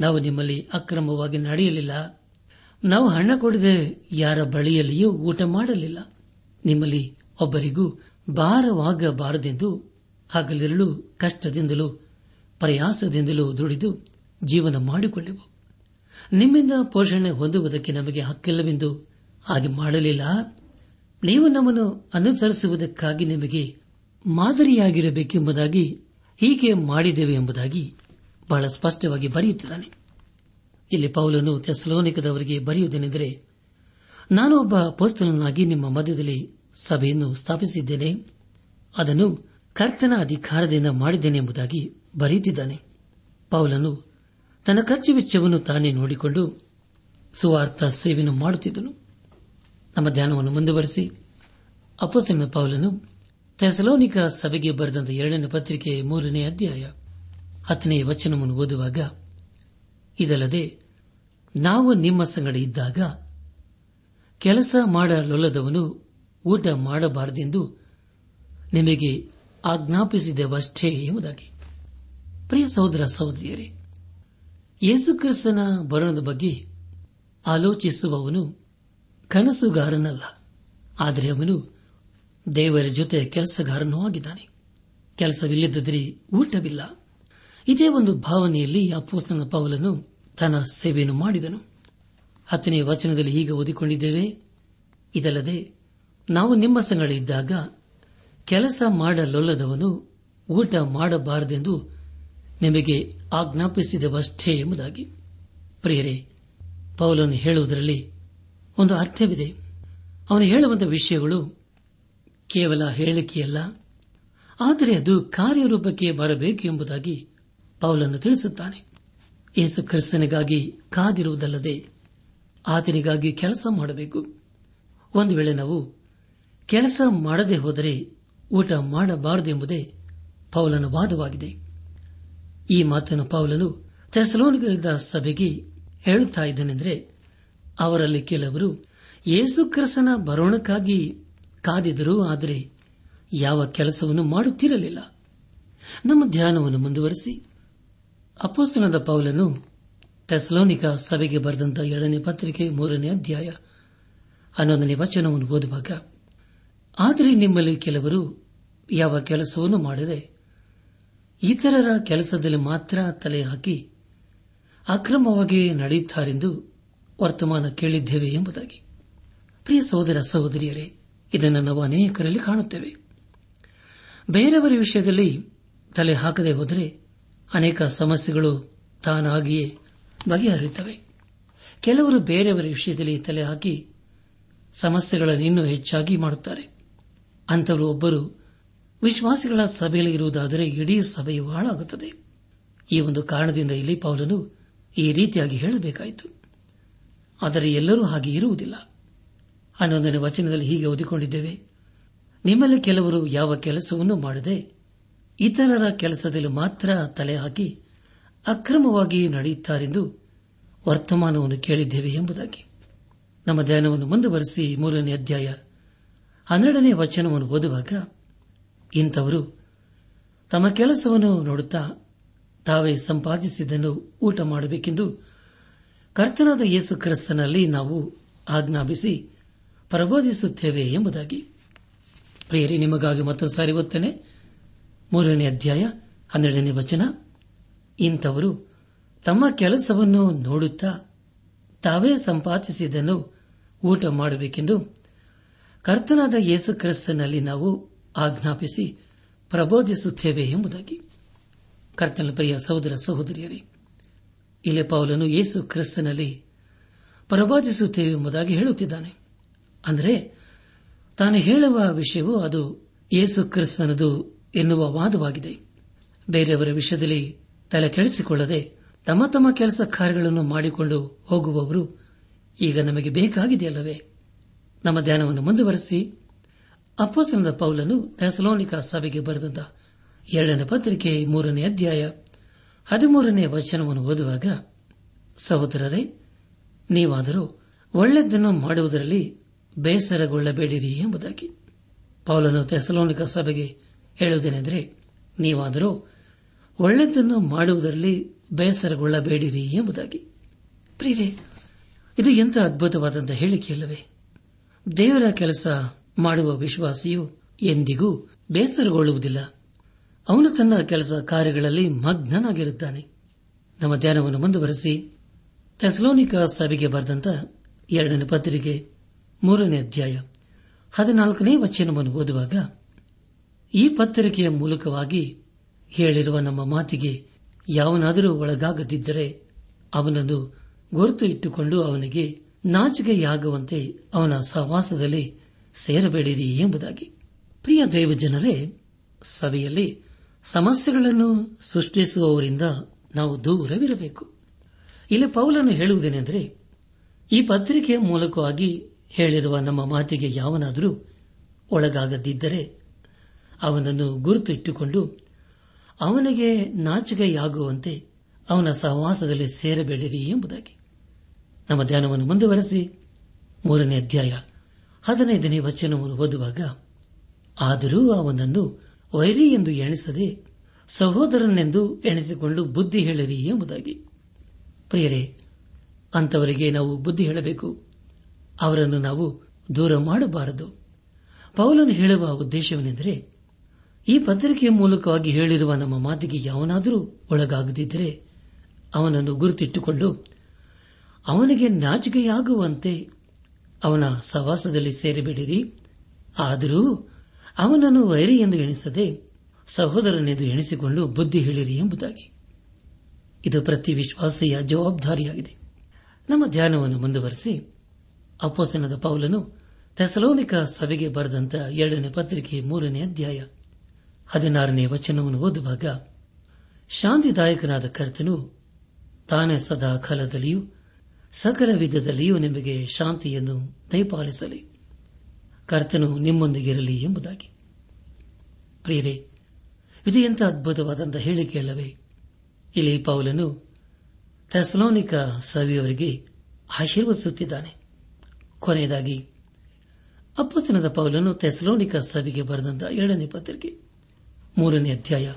[SPEAKER 3] ನಾವು ನಿಮ್ಮಲ್ಲಿ ಅಕ್ರಮವಾಗಿ ನಡೆಯಲಿಲ್ಲ. ನಾವು ಹಣ ಕೊಡದೆ ಯಾರ ಬಳಿಯಲ್ಲಿಯೂ ಊಟ ಮಾಡಲಿಲ್ಲ. ನಿಮ್ಮಲ್ಲಿ ಒಬ್ಬರಿಗೂ ಭಾರವಾಗಬಾರದೆಂದು ಹಗಲಿರಲು ಕಷ್ಟದಿಂದಲೂ, ಪ್ರಯಾಸದಿಂದಲೂ ದುಡಿದು ಜೀವನ ಮಾಡಿಕೊಳ್ಳೆವು ನಿಮ್ಮಿಂದ ಪೋಷಣೆ ಹೊಂದುವುದಕ್ಕೆ ನಮಗೆ ಹಕ್ಕಿಲ್ಲವೆಂದು ಹಾಗೆ ಮಾಡಲಿಲ್ಲ. ನೀವು ನಮ್ಮನ್ನು ಅನುಸರಿಸುವುದಕ್ಕಾಗಿ ನಿಮಗೆ ಮಾದರಿಯಾಗಿರಬೇಕೆಂಬುದಾಗಿ ಹೀಗೆ ಮಾಡಿದ್ದೇವೆ ಎಂಬುದಾಗಿ ಬಹಳ ಸ್ಪಷ್ಟವಾಗಿ ಬರೆಯುತ್ತಿದ್ದಾನೆ. ಇಲ್ಲಿ ಪೌಲನು ತೆಸಲೋನಿಕದವರಿಗೆ ಬರೆಯುವುದೇನೆಂದರೆ, ನಾನು ಒಬ್ಬ ಪೋಸ್ತನನ್ನಾಗಿ ನಿಮ್ಮ ಮಧ್ಯದಲ್ಲಿ ಸಭೆಯನ್ನು ಸ್ಥಾಪಿಸಿದ್ದೇನೆ, ಅದನ್ನು ಕರ್ತನ ಅಧಿಕಾರದಿಂದ ಮಾಡಿದ್ದೇನೆ ಎಂಬುದಾಗಿ ಬರೆಯುತ್ತಿದ್ದಾನೆ. ಪೌಲನು ತನ್ನ ಖರ್ಚು ವೆಚ್ಚವನ್ನು ತಾನೇ ನೋಡಿಕೊಂಡು ಸುವಾರ್ಥ ಸೇವೆಯನ್ನು ಮಾಡುತ್ತಿದ್ದನು. ನಮ್ಮ ಧ್ಯಾನವನ್ನು ಮುಂದುವರೆಸಿ ಅಪೋಸ್ತನ ಪೌಲನು ಥೆಸಲೋನಿಕ ಸಭೆಗೆ ಬರೆದಂತ ಎರಡನೇ ಪತ್ರಿಕೆ ಮೂರನೇ ಅಧ್ಯಾಯ ಹತ್ತನೇ ವಚನವನ್ನು ಓದುವಾಗ, ಇದಲ್ಲದೆ ನಾವು ನಿಮ್ಮ ಸಂಗಡ ಇದ್ದಾಗ ಕೆಲಸ ಮಾಡಲೊಲ್ಲದವನು ಊಟ ಮಾಡಬಾರದೆಂದು ನಿಮಗೆ ಆಜ್ಞಾಪಿಸಿದೆವಷ್ಟೇ ಎಂಬುದಾಗಿ. ಪ್ರಿಯ ಸಹೋದರ ಸಹೋದರಿಯರೇ ಯೇಸುಕ್ರಿಸ್ತನ ಬರಣದ ಬಗ್ಗೆ ಆಲೋಚಿಸುವವನು ಕನಸುಗಾರನಲ್ಲ, ಆದರೆ ಅವನು ದೇವರ ಜೊತೆ ಕೆಲಸಗಾರನೂ ಆಗಿದ್ದಾನೆ. ಕೆಲಸವಿಲ್ಲದಿದ್ದರೆ ಊಟವಿಲ್ಲ. ಇದೇ ಒಂದು ಭಾವನೆಯಲ್ಲಿ ಅಪ್ಪೋಸ್ತನ ಪೌಲನು ತನ್ನ ಸೇವೆಯನ್ನು ಮಾಡಿದನು. ಹತ್ತನೇ ವಚನದಲ್ಲಿ ಈಗ ಓದಿಕೊಂಡಿದ್ದೇವೆ, ಇದಲ್ಲದೆ ನಾವು ನಿಮ್ಮ ಸಂಗಡ ಇದ್ದಾಗ ಕೆಲಸ ಮಾಡಲೊಲ್ಲದವನು ಊಟ ಮಾಡಬಾರದೆಂದು ನಿಮಗೆ ಆಜ್ಞಾಪಿಸಿದವಷ್ಟೇ ಎಂಬುದಾಗಿ. ಪ್ರಿಯರೇ, ಪೌಲನು ಹೇಳುವುದರಲ್ಲಿ ಒಂದು ಅರ್ಥವಿದೆ. ಅವನು ಹೇಳುವಂತಹ ವಿಷಯಗಳು ಕೇವಲ ಹೇಳಿಕೆಯಲ್ಲ, ಆದರೆ ಅದು ಕಾರ್ಯರೂಪಕ್ಕೆ ಬರಬೇಕು ಎಂಬುದಾಗಿ ಪೌಲನ್ನು ತಿಳಿಸುತ್ತಾನೆ. ಯೇಸು ಕ್ರಿಸ್ತನಿಗಾಗಿ ಕಾದಿರುವುದಲ್ಲದೆ ಆತನಿಗಾಗಿ ಕೆಲಸ ಮಾಡಬೇಕು. ಒಂದು ವೇಳೆ ನಾವು ಕೆಲಸ ಮಾಡದೆ ಹೋದರೆ ಊಟ ಮಾಡಬಾರದೆಂಬುದೇ ಪೌಲನ ವಾದವಾಗಿದೆ. ಈ ಮಾತನ್ನು ಪೌಲನು ತೆಸಲೋನಿಗಳಿದ್ದ ಸಭೆಗೆ ಹೇಳುತ್ತಾ ಇದ್ದನೆಂದರೆ, ಅವರಲ್ಲಿ ಕೆಲವರು ಯೇಸು ಕ್ರಿಸ್ತನ ಬರೋಣಕ್ಕಾಗಿ ಕಾದಿದರು ಆದರೆ ಯಾವ ಕೆಲಸವನ್ನು ಮಾಡುತ್ತಿರಲಿಲ್ಲ. ನಮ್ಮ ಧ್ಯಾನವನ್ನು ಮುಂದುವರೆಸಿ. ಅಪೋಸ್ತನದ ಪೌಲನು ಟೆಸ್ಲೋನಿಕ ಸಭೆಗೆ ಬರೆದಂತ ಎರಡನೇ ಪತ್ರಿಕೆ ಮೂರನೇ ಅಧ್ಯಾಯ ಹನ್ನೊಂದನೇ ವಚನವನ್ನು ಓದುವಾಗ, ಆದರೆ ನಿಮ್ಮಲ್ಲಿ ಕೆಲವರು ಯಾವ ಕೆಲಸವನ್ನು ಮಾಡದೆ ಇತರರ ಕೆಲಸದಲ್ಲಿ ಮಾತ್ರ ತಲೆ ಹಾಕಿ ಅಕ್ರಮವಾಗಿ ನಡೆಯುತ್ತಾರೆಂದು ವರ್ತಮಾನ ಕೇಳಿದ್ದೇವೆ ಎಂಬುದಾಗಿ. ಪ್ರಿಯ ಸಹೋದರ ಸಹೋದರಿಯರೇ, ಇದನ್ನು ನಾವು ಅನೇಕರಲ್ಲಿ ಕಾಣುತ್ತೇವೆ. ಬೇರೆಯವರ ವಿಷಯದಲ್ಲಿ ತಲೆ ಹಾಕದೆ ಹೋದರೆ ಅನೇಕ ಸಮಸ್ಯೆಗಳು ತಾನಾಗಿಯೇ ಬಗೆಹರಿಯುತ್ತವೆ. ಕೆಲವರು ಬೇರೆಯವರ ವಿಷಯದಲ್ಲಿ ತಲೆ ಹಾಕಿ ಸಮಸ್ಯೆಗಳನ್ನು ಇನ್ನೂ ಹೆಚ್ಚಾಗಿ ಮಾಡುತ್ತಾರೆ. ಅಂಥವರು ಒಬ್ಬರು ವಿಶ್ವಾಸಿಗಳ ಸಭೆಯಲ್ಲಿ ಇರುವುದಾದರೆ ಇಡೀ ಸಭೆಯು ಹಾಳಾಗುತ್ತದೆ. ಈ ಒಂದು ಕಾರಣದಿಂದ ಇಲ್ಲಿ ಪೌಲನು ಈ ರೀತಿಯಾಗಿ ಹೇಳಬೇಕಾಯಿತು. ಆದರೆ ಎಲ್ಲರೂ ಹಾಗೆ ಇರುವುದಿಲ್ಲ. ಹನ್ನೊಂದನೇ ವಚನದಲ್ಲಿ ಹೀಗೆ ಓದಿಕೊಂಡಿದ್ದೇವೆ, ನಿಮ್ಮಲ್ಲಿ ಕೆಲವರು ಯಾವ ಕೆಲಸವನ್ನು ಮಾಡದೆ ಇತರರ ಕೆಲಸದಲ್ಲಿ ಮಾತ್ರ ತಲೆ ಹಾಕಿ ಅಕ್ರಮವಾಗಿ ನಡೆಯುತ್ತಾರೆಂದು ವರ್ತಮಾನವನ್ನು ಕೇಳಿದ್ದೇವೆ ಎಂಬುದಾಗಿ. ನಮ್ಮ ಧ್ಯಾನವನ್ನು ಮುಂದುವರೆಸಿ ಮೂರನೇ ಅಧ್ಯಾಯ ಹನ್ನೆರಡನೇ ವಚನವನ್ನು ಓದುವಾಗ ಇಂಥವರು ತಮ್ಮ ಕೆಲಸವನ್ನು ನೋಡುತ್ತಾ ತಾವೇ ಸಂಪಾದಿಸಿದ್ದನ್ನು ಊಟ ಮಾಡಬೇಕೆಂದು ಕರ್ತನಾದ ಯೇಸು ಕ್ರಿಸ್ತನಲ್ಲಿ ನಾವು ಆಜ್ಞಾಪಿಸಿ ಪ್ರಬೋಧಿಸುತ್ತೇವೆ ಎಂಬುದಾಗಿ. ಪ್ರಿಯರಿ, ನಿಮಗಾಗಿ ಮತ್ತೊಂದು ಸಾರಿ ಮೂರನೇ ಅಧ್ಯಾಯ ಹನ್ನೆರಡನೇ ವಚನ. ಇಂಥವರು ತಮ್ಮ ಕೆಲಸವನ್ನು ನೋಡುತ್ತಾ ತಾವೇ ಸಂಪಾದಿಸಿದ್ದನ್ನು ಊಟ ಮಾಡಬೇಕೆಂದು ಕರ್ತನಾದ ಯೇಸು ಕ್ರಿಸ್ತನಲ್ಲಿ ನಾವು ಆಜ್ಞಾಪಿಸಿ ಪ್ರಬೋಧಿಸುತ್ತೇವೆ ಎಂಬುದಾಗಿ. ಕರ್ತನ ಪ್ರಿಯ ಸಹೋದರ ಸಹೋದರಿಯರೇ, ಇಲ್ಲಿ ಪೌಲನು ಯೇಸು ಕ್ರಿಸ್ತನಲ್ಲಿ ಪ್ರಬೋಧಿಸುತ್ತೇವೆ ಎಂಬುದಾಗಿ ಹೇಳುತ್ತಿದ್ದಾನೆ. ಅಂದರೆ ತಾನು ಹೇಳುವ ವಿಷಯವು ಅದು ಯೇಸು ಕ್ರಿಸ್ತನದು ಎನ್ನುವ ವಾದವಾಗಿದೆ. ಬೇರೆಯವರ ವಿಷಯದಲ್ಲಿ ತಲೆ ಕೆಡಿಸಿಕೊಳ್ಳದೆ ತಮ್ಮ ತಮ್ಮ ಕೆಲಸ ಕಾರ್ಯಗಳನ್ನು ಮಾಡಿಕೊಂಡು ಹೋಗುವವರು ಈಗ ನಮಗೆ ಬೇಕಾಗಿದೆಯಲ್ಲವೇ? ನಮ್ಮ ಧ್ಯಾನವನ್ನು ಮುಂದುವರೆಸಿ. ಅಪ್ಪಸನದ ಪೌಲನು ಥೆಸಲೋನಿಕ ಸಭೆಗೆ ಬರೆದಂತ ಎರಡನೇ ಪತ್ರಿಕೆ ಮೂರನೇ ಅಧ್ಯಾಯ ಹದಿಮೂರನೇ ವಚನವನ್ನು ಓದುವಾಗ, ಸಹೋದರರೇ, ನೀವಾದರೂ ಒಳ್ಳೆಯದನ್ನು ಮಾಡುವುದರಲ್ಲಿ ಬೇಸರಗೊಳ್ಳಬೇಡಿರಿ ಎಂಬುದಾಗಿ. ಪೌಲನು ಥೆಸಲೋನಿಕ ಸಭೆಗೆ ಹೇಳುವುದೇನೆಂದರೆ, ನೀವಾದರೂ ಒಳ್ಳೆಯದನ್ನು ಮಾಡುವುದರಲ್ಲಿ ಬೇಸರಗೊಳ್ಳಬೇಡಿರಿ ಎಂಬುದಾಗಿ. ಪ್ರಿಯರೇ, ಇದು ಎಂಥ ಅದ್ಭುತವಾದಂತಹ ಹೇಳಿಕೆಯಲ್ಲವೇ. ದೇವರ ಕೆಲಸ ಮಾಡುವ ವಿಶ್ವಾಸಿಯು ಎಂದಿಗೂ ಬೇಸರಗೊಳ್ಳುವುದಿಲ್ಲ. ಅವನು ತನ್ನ ಕೆಲಸ ಕಾರ್ಯಗಳಲ್ಲಿ ಮಗ್ನನಾಗಿರುತ್ತಾನೆ. ನಮ್ಮ ಧ್ಯಾನವನ್ನು ಮುಂದುವರೆಸಿ, ಥೆಸ್ಲೋನಿಕ ಸಭೆಗೆ ಬರೆದಂತ ಎರಡನೇ ಪತ್ರಿಕೆ, ಮೂರನೇ ಅಧ್ಯಾಯ, ಹದಿನಾಲ್ಕನೇ ವಚನವನ್ನು ಓದುವಾಗ ಈ ಪತ್ರಿಕೆಯ ಮೂಲಕವಾಗಿ ಹೇಳಿರುವ ನಮ್ಮ ಮಾತಿಗೆ ಯಾವನಾದರೂ ಒಳಗಾಗದಿದ್ದರೆ ಅವನನ್ನು ಗುರುತು ಇಟ್ಟುಕೊಂಡು ಅವನಿಗೆ ನಾಚಿಕೆಯಾಗುವಂತೆ ಅವನ ಸಹವಾಸದಲ್ಲಿ ಸೇರಬೇಡಿರಿ ಎಂಬುದಾಗಿ. ಪ್ರಿಯ ದೇವಜನರೇ, ಸಭೆಯಲ್ಲಿ ಸಮಸ್ಯೆಗಳನ್ನು ಸೃಷ್ಟಿಸುವವರಿಂದ ನಾವು ದೂರವಿರಬೇಕು. ಇಲ್ಲಿ ಪೌಲನ್ನು ಹೇಳುವುದೇನೆಂದರೆ, ಈ ಪತ್ರಿಕೆಯ ಮೂಲಕವಾಗಿ ಹೇಳಿರುವ ನಮ್ಮ ಮಾತಿಗೆ ಯಾವನಾದರೂ ಒಳಗಾಗದಿದ್ದರೆ ಅವನನ್ನು ಗುರುತು ಇಟ್ಟುಕೊಂಡು ಅವನಿಗೆ ನಾಚಿಕೆಯಾಗುವಂತೆ ಅವನ ಸಹವಾಸದಲ್ಲಿ ಸೇರಬೇಡಿರಿ ಎಂಬುದಾಗಿ. ನಮ್ಮ ಧ್ಯಾನವನ್ನು ಮುಂದುವರೆಸಿ, ಮೂರನೇ ಅಧ್ಯಾಯ ಹದಿನೈದನೇ ವಚನವನ್ನು ಓದುವಾಗ, ಆದರೂ ಅವನನ್ನು ವೈರಿ ಎಂದು ಎಣಿಸದೆ ಸಹೋದರನೆಂದು ಎಣಿಸಿಕೊಂಡು ಬುದ್ಧಿ ಹೇಳಿರಿ ಎಂಬುದಾಗಿ. ಪ್ರಿಯರೇ ಅಂತವರಿಗೆ ನಾವು ಬುದ್ಧಿ ಹೇಳಬೇಕು. ಅವರನ್ನು ನಾವು ದೂರ ಮಾಡಬಾರದು. ಪೌಲನು ಹೇಳುವ ಉದ್ದೇಶವೇನೆಂದರೆ ಈ ಪತ್ರಿಕೆಯ ಮೂಲಕವಾಗಿ ಹೇಳಿರುವ ನಮ್ಮ ಮಾತಿಗೆ ಯಾವನಾದರೂ ಒಳಗಾಗದಿದ್ದರೆ ಅವನನ್ನು ಗುರುತಿಟ್ಟುಕೊಂಡು ಅವನಿಗೆ ನಾಚಿಕೆಯಾಗುವಂತೆ ಅವನ ಸವಾಸದಲ್ಲಿ ಸೇರಿಬಿಡಿರಿ. ಆದರೂ ಅವನನ್ನು ವೈರಿ ಎಂದು ಎಣಿಸದೆ ಸಹೋದರನೆಂದು ಎಣಿಸಿಕೊಂಡು ಬುದ್ಧಿ ಹೇಳಿರಿ ಎಂಬುದಾಗಿ. ಇದು ಪ್ರತಿ ವಿಶ್ವಾಸಿಯ ಜವಾಬ್ದಾರಿಯಾಗಿದೆ. ನಮ್ಮ ಧ್ಯಾನವನ್ನು ಮುಂದುವರೆಸಿ ಅಪ್ಪಸನದ ಪೌಲನು ಥೆಸಲೋನಿಕ ಸಭೆಗೆ ಬರೆದಂತ ಎರಡನೇ ಪತ್ರಿಕೆ ಮೂರನೇ ಅಧ್ಯಾಯ ಹದಿನಾರನೇ ವಚನವನ್ನು ಓದುವಾಗ, ಶಾಂತಿದಾಯಕನಾದ ಕರ್ತನು, ತಾನೇ ಸದಾ ಕಾಲದಲ್ಲಿಯೂ, ಸಕಲ ವಿಧದಲ್ಲಿಯೂ ನಿಮಗೆ ಶಾಂತಿಯನ್ನು ದಯಪಾಲಿಸಲಿ. ಕರ್ತನು ನಿಮ್ಮೊಂದಿಗಿರಲಿ ಎಂಬುದಾಗಿ. ಪ್ರಿಯರೇ, ಇದು ಎಂಥ ಅದ್ಭುತವಾದಂತಹ ಹೇಳಿಕೆಯಲ್ಲವೇ ಇಲ್ಲಿ ಪೌಲನು ಥೆಸಲೋನಿಕ ಸವಿಯವರಿಗೆ ಆಶೀರ್ವದಿಸುತ್ತಿದ್ದಾನೆ. ಕೊನೆಯದಾಗಿ ಅಪ್ಪಸ್ತನದ ಪೌಲನು ಥೆಸಲೋನಿಕ ಸವಿಗೆ ಬರೆದಂತಹ ಎರಡನೇ ಪತ್ರಿಕೆ. ಮೂರನೇ ಅಧ್ಯಾಯ.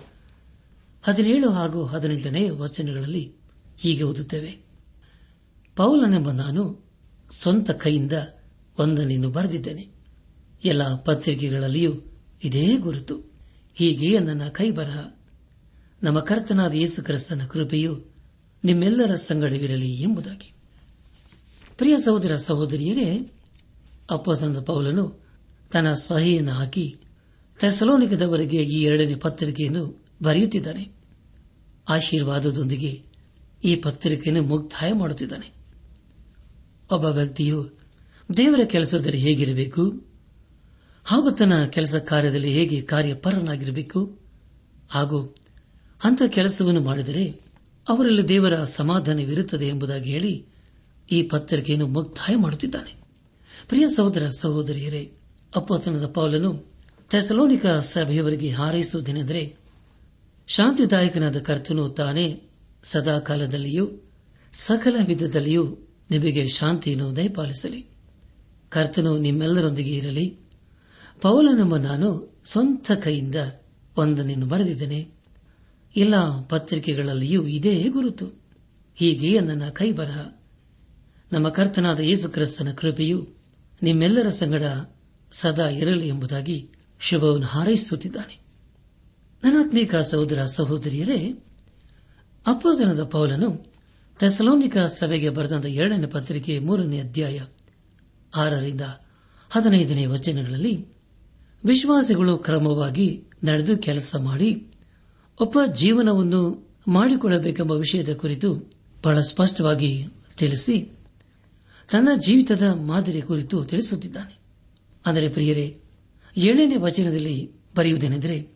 [SPEAKER 3] ಹದಿನೇಳು ಹಾಗೂ ಹದಿನೆಂಟನೇ ವಚನಗಳಲ್ಲಿ ಹೀಗೆ ಓದುತ್ತೇವೆ. ಪೌಲನೆಂಬ ನಾನು ಸ್ವಂತ ಕೈಯಿಂದ ಒಂದನೆಯನ್ನು ಬರೆದಿದ್ದೇನೆ. ಎಲ್ಲ ಪತ್ರಿಕೆಗಳಲ್ಲಿಯೂ ಇದೇ ಗುರುತು. ಹೀಗೆ ನನ್ನ ಕೈ ಬರಹ ನಮ್ಮ ಕರ್ತನಾದ ಯೇಸು ಕ್ರಿಸ್ತನ ಕೃಪೆಯು ನಿಮ್ಮೆಲ್ಲರ ಸಂಗಡವಿರಲಿ ಎಂಬುದಾಗಿ. ಪ್ರಿಯ ಸಹೋದರ ಸಹೋದರಿಯರೇ ಅಪ್ಪಸಂದ ಪೌಲನು ತನ್ನ ಸಹಿಯನ್ನು ಹಾಕಿ ತೆಸಲೋನಿಕದವರೆಗೆ ಈ ಎರಡನೇ ಪತ್ರಿಕೆಯನ್ನು ಬರೆಯುತ್ತಿದ್ದಾನೆ. ಆಶೀರ್ವಾದದೊಂದಿಗೆ ಈ ಪತ್ರಿಕೆಯನ್ನು ಮುಕ್ತಾಯ ಮಾಡುತ್ತಿದ್ದಾನೆ. ಒಬ್ಬ ವ್ಯಕ್ತಿಯು, ದೇವರ ಕೆಲಸದಲ್ಲಿ ಹೇಗಿರಬೇಕು? ಹಾಗೂ ತನ್ನ ಕೆಲಸ ಕಾರ್ಯದಲ್ಲಿ ಹೇಗೆ ಕಾರ್ಯಪರನಾಗಿರಬೇಕು? ಹಾಗೂ ಅಂಥ ಕೆಲಸವನ್ನು ಮಾಡಿದರೆ ಅವರಲ್ಲಿ ದೇವರ ಸಮಾಧಾನವಿರುತ್ತದೆ ಎಂಬುದಾಗಿ ಹೇಳಿ ಈ ಪತ್ರಿಕೆಯನ್ನು ಮುಕ್ತಾಯ ಮಾಡುತ್ತಿದ್ದಾನೆ. ಪ್ರಿಯ ಸಹೋದರ ಸಹೋದರಿಯರೇ ಅಪ್ಪತನದ ಪೌಲನು ಥೆಸಲೋನಿಕ ಸಭೆಯವರಿಗೆ ಹಾರೈಸುವುದೇನೆಂದರೆ, ಶಾಂತಿದಾಯಕನಾದ ಕರ್ತನು ತಾನೇ ಸದಾಕಾಲದಲ್ಲಿಯೂ, ಸಕಲ ವಿಧದಲ್ಲಿಯೂ ನಿಮಗೆ ಶಾಂತಿಯನ್ನು ದಯಪಾಲಿಸಲಿ. ಕರ್ತನು ನಿಮ್ಮೆಲ್ಲರೊಂದಿಗೆ ಇರಲಿ. ಪೌಲನೆಂಬ ನಾನು ಸ್ವಂತ ಕೈಯಿಂದ ಒಂದನೆಯನ್ನು ಬರೆದಿದ್ದೇನೆ. ಎಲ್ಲ ಪತ್ರಿಕೆಗಳಲ್ಲಿಯೂ ಇದೇ ಗುರುತು. ಹೀಗೆ ನನ್ನ ಕೈ ಬರಹ ನಮ್ಮ ಕರ್ತನಾದ ಯೇಸುಕ್ರಿಸ್ತನ ಕೃಪೆಯು ನಿಮ್ಮೆಲ್ಲರ ಸಂಗಡ ಸದಾ ಇರಲಿ ಎಂಬುದಾಗಿ ಶುಭವನ್ನು ಹಾರೈಸುತ್ತಿದ್ದಾನೆ. ನನಾತ್ಮೀಕ ಸಹೋದರ ಸಹೋದರಿಯರೇ ಅಪ್ಪೋಸನದ ಪೌಲನು ಥೆಸಲೋನಿಕ ಸಭೆಗೆ ಬರೆದಂತ ಎರಡನೇ ಪತ್ರಿಕೆ ಮೂರನೇ ಅಧ್ಯಾಯ ಆರರಿಂದ ಹದಿನೈದನೇ ವಚನಗಳಲ್ಲಿ ವಿಶ್ವಾಸಿಗಳು ಕ್ರಮವಾಗಿ ನಡೆದು ಕೆಲಸ ಮಾಡಿ ಒಬ್ಬ ಜೀವನವನ್ನು ಮಾಡಿಕೊಳ್ಳಬೇಕೆಂಬ ವಿಷಯದ ಕುರಿತು ಬಹಳ ಸ್ಪಷ್ಟವಾಗಿ ತಿಳಿಸಿ, ತನ್ನ ಜೀವಿತದ ಮಾದರಿ ಕುರಿತು ತಿಳಿಸುತ್ತಿದ್ದಾನೆ. ಆದರೆ ಪ್ರಿಯರೇ ಏಳನೇ ವಚನದಲ್ಲಿ ಬರೆಯುವುದೇನೆಂದರೆ,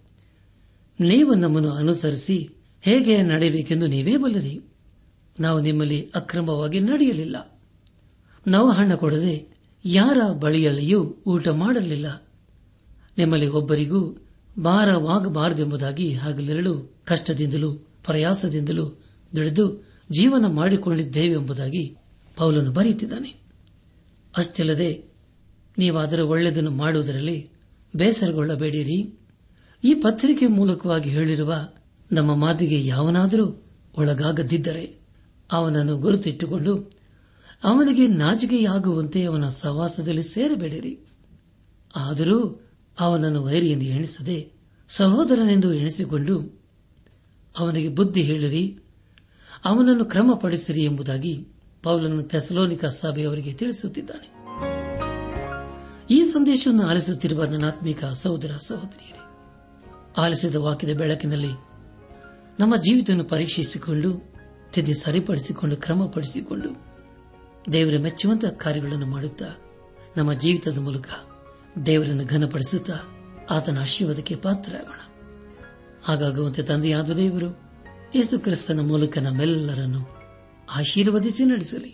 [SPEAKER 3] ನೀವು ನಮ್ಮನ್ನು ಅನುಸರಿಸಿ ಹೇಗೆ ನಡೆಯಬೇಕೆಂದು ನೀವೇ ಬಲ್ಲರಿ. ನಾವು ನಿಮ್ಮಲ್ಲಿ ಅಕ್ರಮವಾಗಿ ನಡೆಯಲಿಲ್ಲ. ನಾವು ಹಣ ಕೊಡದೆ ಯಾರ ಬಳಿಯಲ್ಲಿಯೂ ಊಟ ಮಾಡಲಿಲ್ಲ. ನಿಮ್ಮಲ್ಲಿ ಒಬ್ಬರಿಗೂ ಭಾರವಾಗಬಾರದೆಂಬುದಾಗಿ ಹಗಲಿರಲು ಕಷ್ಟದಿಂದಲೂ ಪ್ರಯಾಸದಿಂದಲೂ ದುಡಿದು ಜೀವನ ಮಾಡಿಕೊಂಡಿದ್ದೇವೆ ಎಂಬುದಾಗಿ ಪೌಲನು ಬರೆಯುತ್ತಿದ್ದಾನೆ. ಅಷ್ಟಲ್ಲದೆ ನೀವಾದರೂ ಒಳ್ಳೆಯದನ್ನು ಮಾಡುವುದರಲ್ಲಿ ಬೇಸರಗೊಳ್ಳಬೇಡಿರಿ. ಈ ಪತ್ರಿಕೆ ಮೂಲಕವಾಗಿ ಹೇಳಿರುವ ನಮ್ಮ ಮಾತಿಗೆ ಯಾವನಾದರೂ ಒಳಗಾಗದಿದ್ದರೆ ಅವನನ್ನು ಗುರುತಿಟ್ಟುಕೊಂಡು ಅವನಿಗೆ ನಾಚಿಕೆಯಾಗುವಂತೆ ಅವನ ಸವಾಸದಲ್ಲಿ ಸೇರಬೇಡಿರಿ. ಆದರೂ ಅವನನ್ನು ವೈರಿಯೆಂದು ಎಣಿಸದೆ ಸಹೋದರನೆಂದು ಎಣಿಸಿಕೊಂಡು ಅವನಿಗೆ ಬುದ್ಧಿ ಹೇಳಿರಿ. ಅವನನ್ನು ಕ್ರಮಪಡಿಸಿರಿ ಎಂಬುದಾಗಿ ಪೌಲನ್ನು ಥೆಸಲೋನಿಕ ಸಭೆಯವರಿಗೆ ತಿಳಿಸುತ್ತಿದ್ದಾನೆ. ಈ ಸಂದೇಶವನ್ನು ಆಲಿಸುತ್ತಿರುವ ನನ್ನಾತ್ಮಿಕ ಸಹೋದರ ಸಹೋದರಿಯರೇ, ಆಲಿಸಿದ ವಾಕ್ಯದ ಬೆಳಕಿನಲ್ಲಿ ನಮ್ಮ ಜೀವಿತವನ್ನು ಪರೀಕ್ಷಿಸಿಕೊಂಡು, ತಿದ್ದಿ ಸರಿಪಡಿಸಿಕೊಂಡು, ಕ್ರಮಪಡಿಸಿಕೊಂಡು ದೇವರ ಮೆಚ್ಚುವಂತಹ ಕಾರ್ಯಗಳನ್ನು ಮಾಡುತ್ತಾ, ನಮ್ಮ ಜೀವಿತದ ಮೂಲಕ ದೇವರನ್ನು ಘನಪಡಿಸುತ್ತಾ ಆತನ ಆಶೀರ್ವಾದಕ್ಕೆ ಪಾತ್ರರಾಗೋಣ. ಹಾಗಾಗುವಂತೆ ತಂದೆಯಾದ ದೇವರು ಯೇಸು ಕ್ರಿಸ್ತನ ಮೂಲಕ ನಮ್ಮೆಲ್ಲರನ್ನು ಆಶೀರ್ವದಿಸಿ ನಡೆಸಲಿ.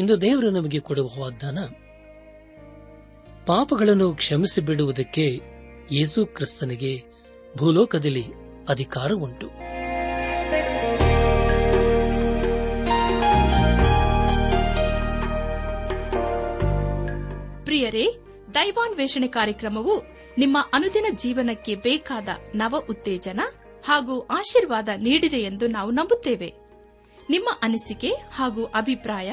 [SPEAKER 3] ಇಂದು ದೇವರು ನಮಗೆ ಕೊಡುವ ವಾಗ್ದಾನ, ಪಾಪಗಳನ್ನು ಕ್ಷಮಿಸಿ ಬಿಡುವುದಕ್ಕೆ ಯೇಸು ಕ್ರಿಸ್ತನಿಗೆ ಭೂಲೋಕದಲ್ಲಿ ಅಧಿಕಾರ ಉಂಟು.
[SPEAKER 4] ಪ್ರಿಯರೇ, ದೈವಾನ್ವೇಷಣೆ ಕಾರ್ಯಕ್ರಮವು ನಿಮ್ಮ ಅನುದಿನ ಜೀವನಕ್ಕೆ ಬೇಕಾದ ನವ ಉತ್ತೇಜನ ಹಾಗೂ ಆಶೀರ್ವಾದ ನೀಡಿದೆ ಎಂದು ನಾವು ನಂಬುತ್ತೇವೆ. ನಿಮ್ಮ ಅನಿಸಿಕೆ ಹಾಗೂ ಅಭಿಪ್ರಾಯ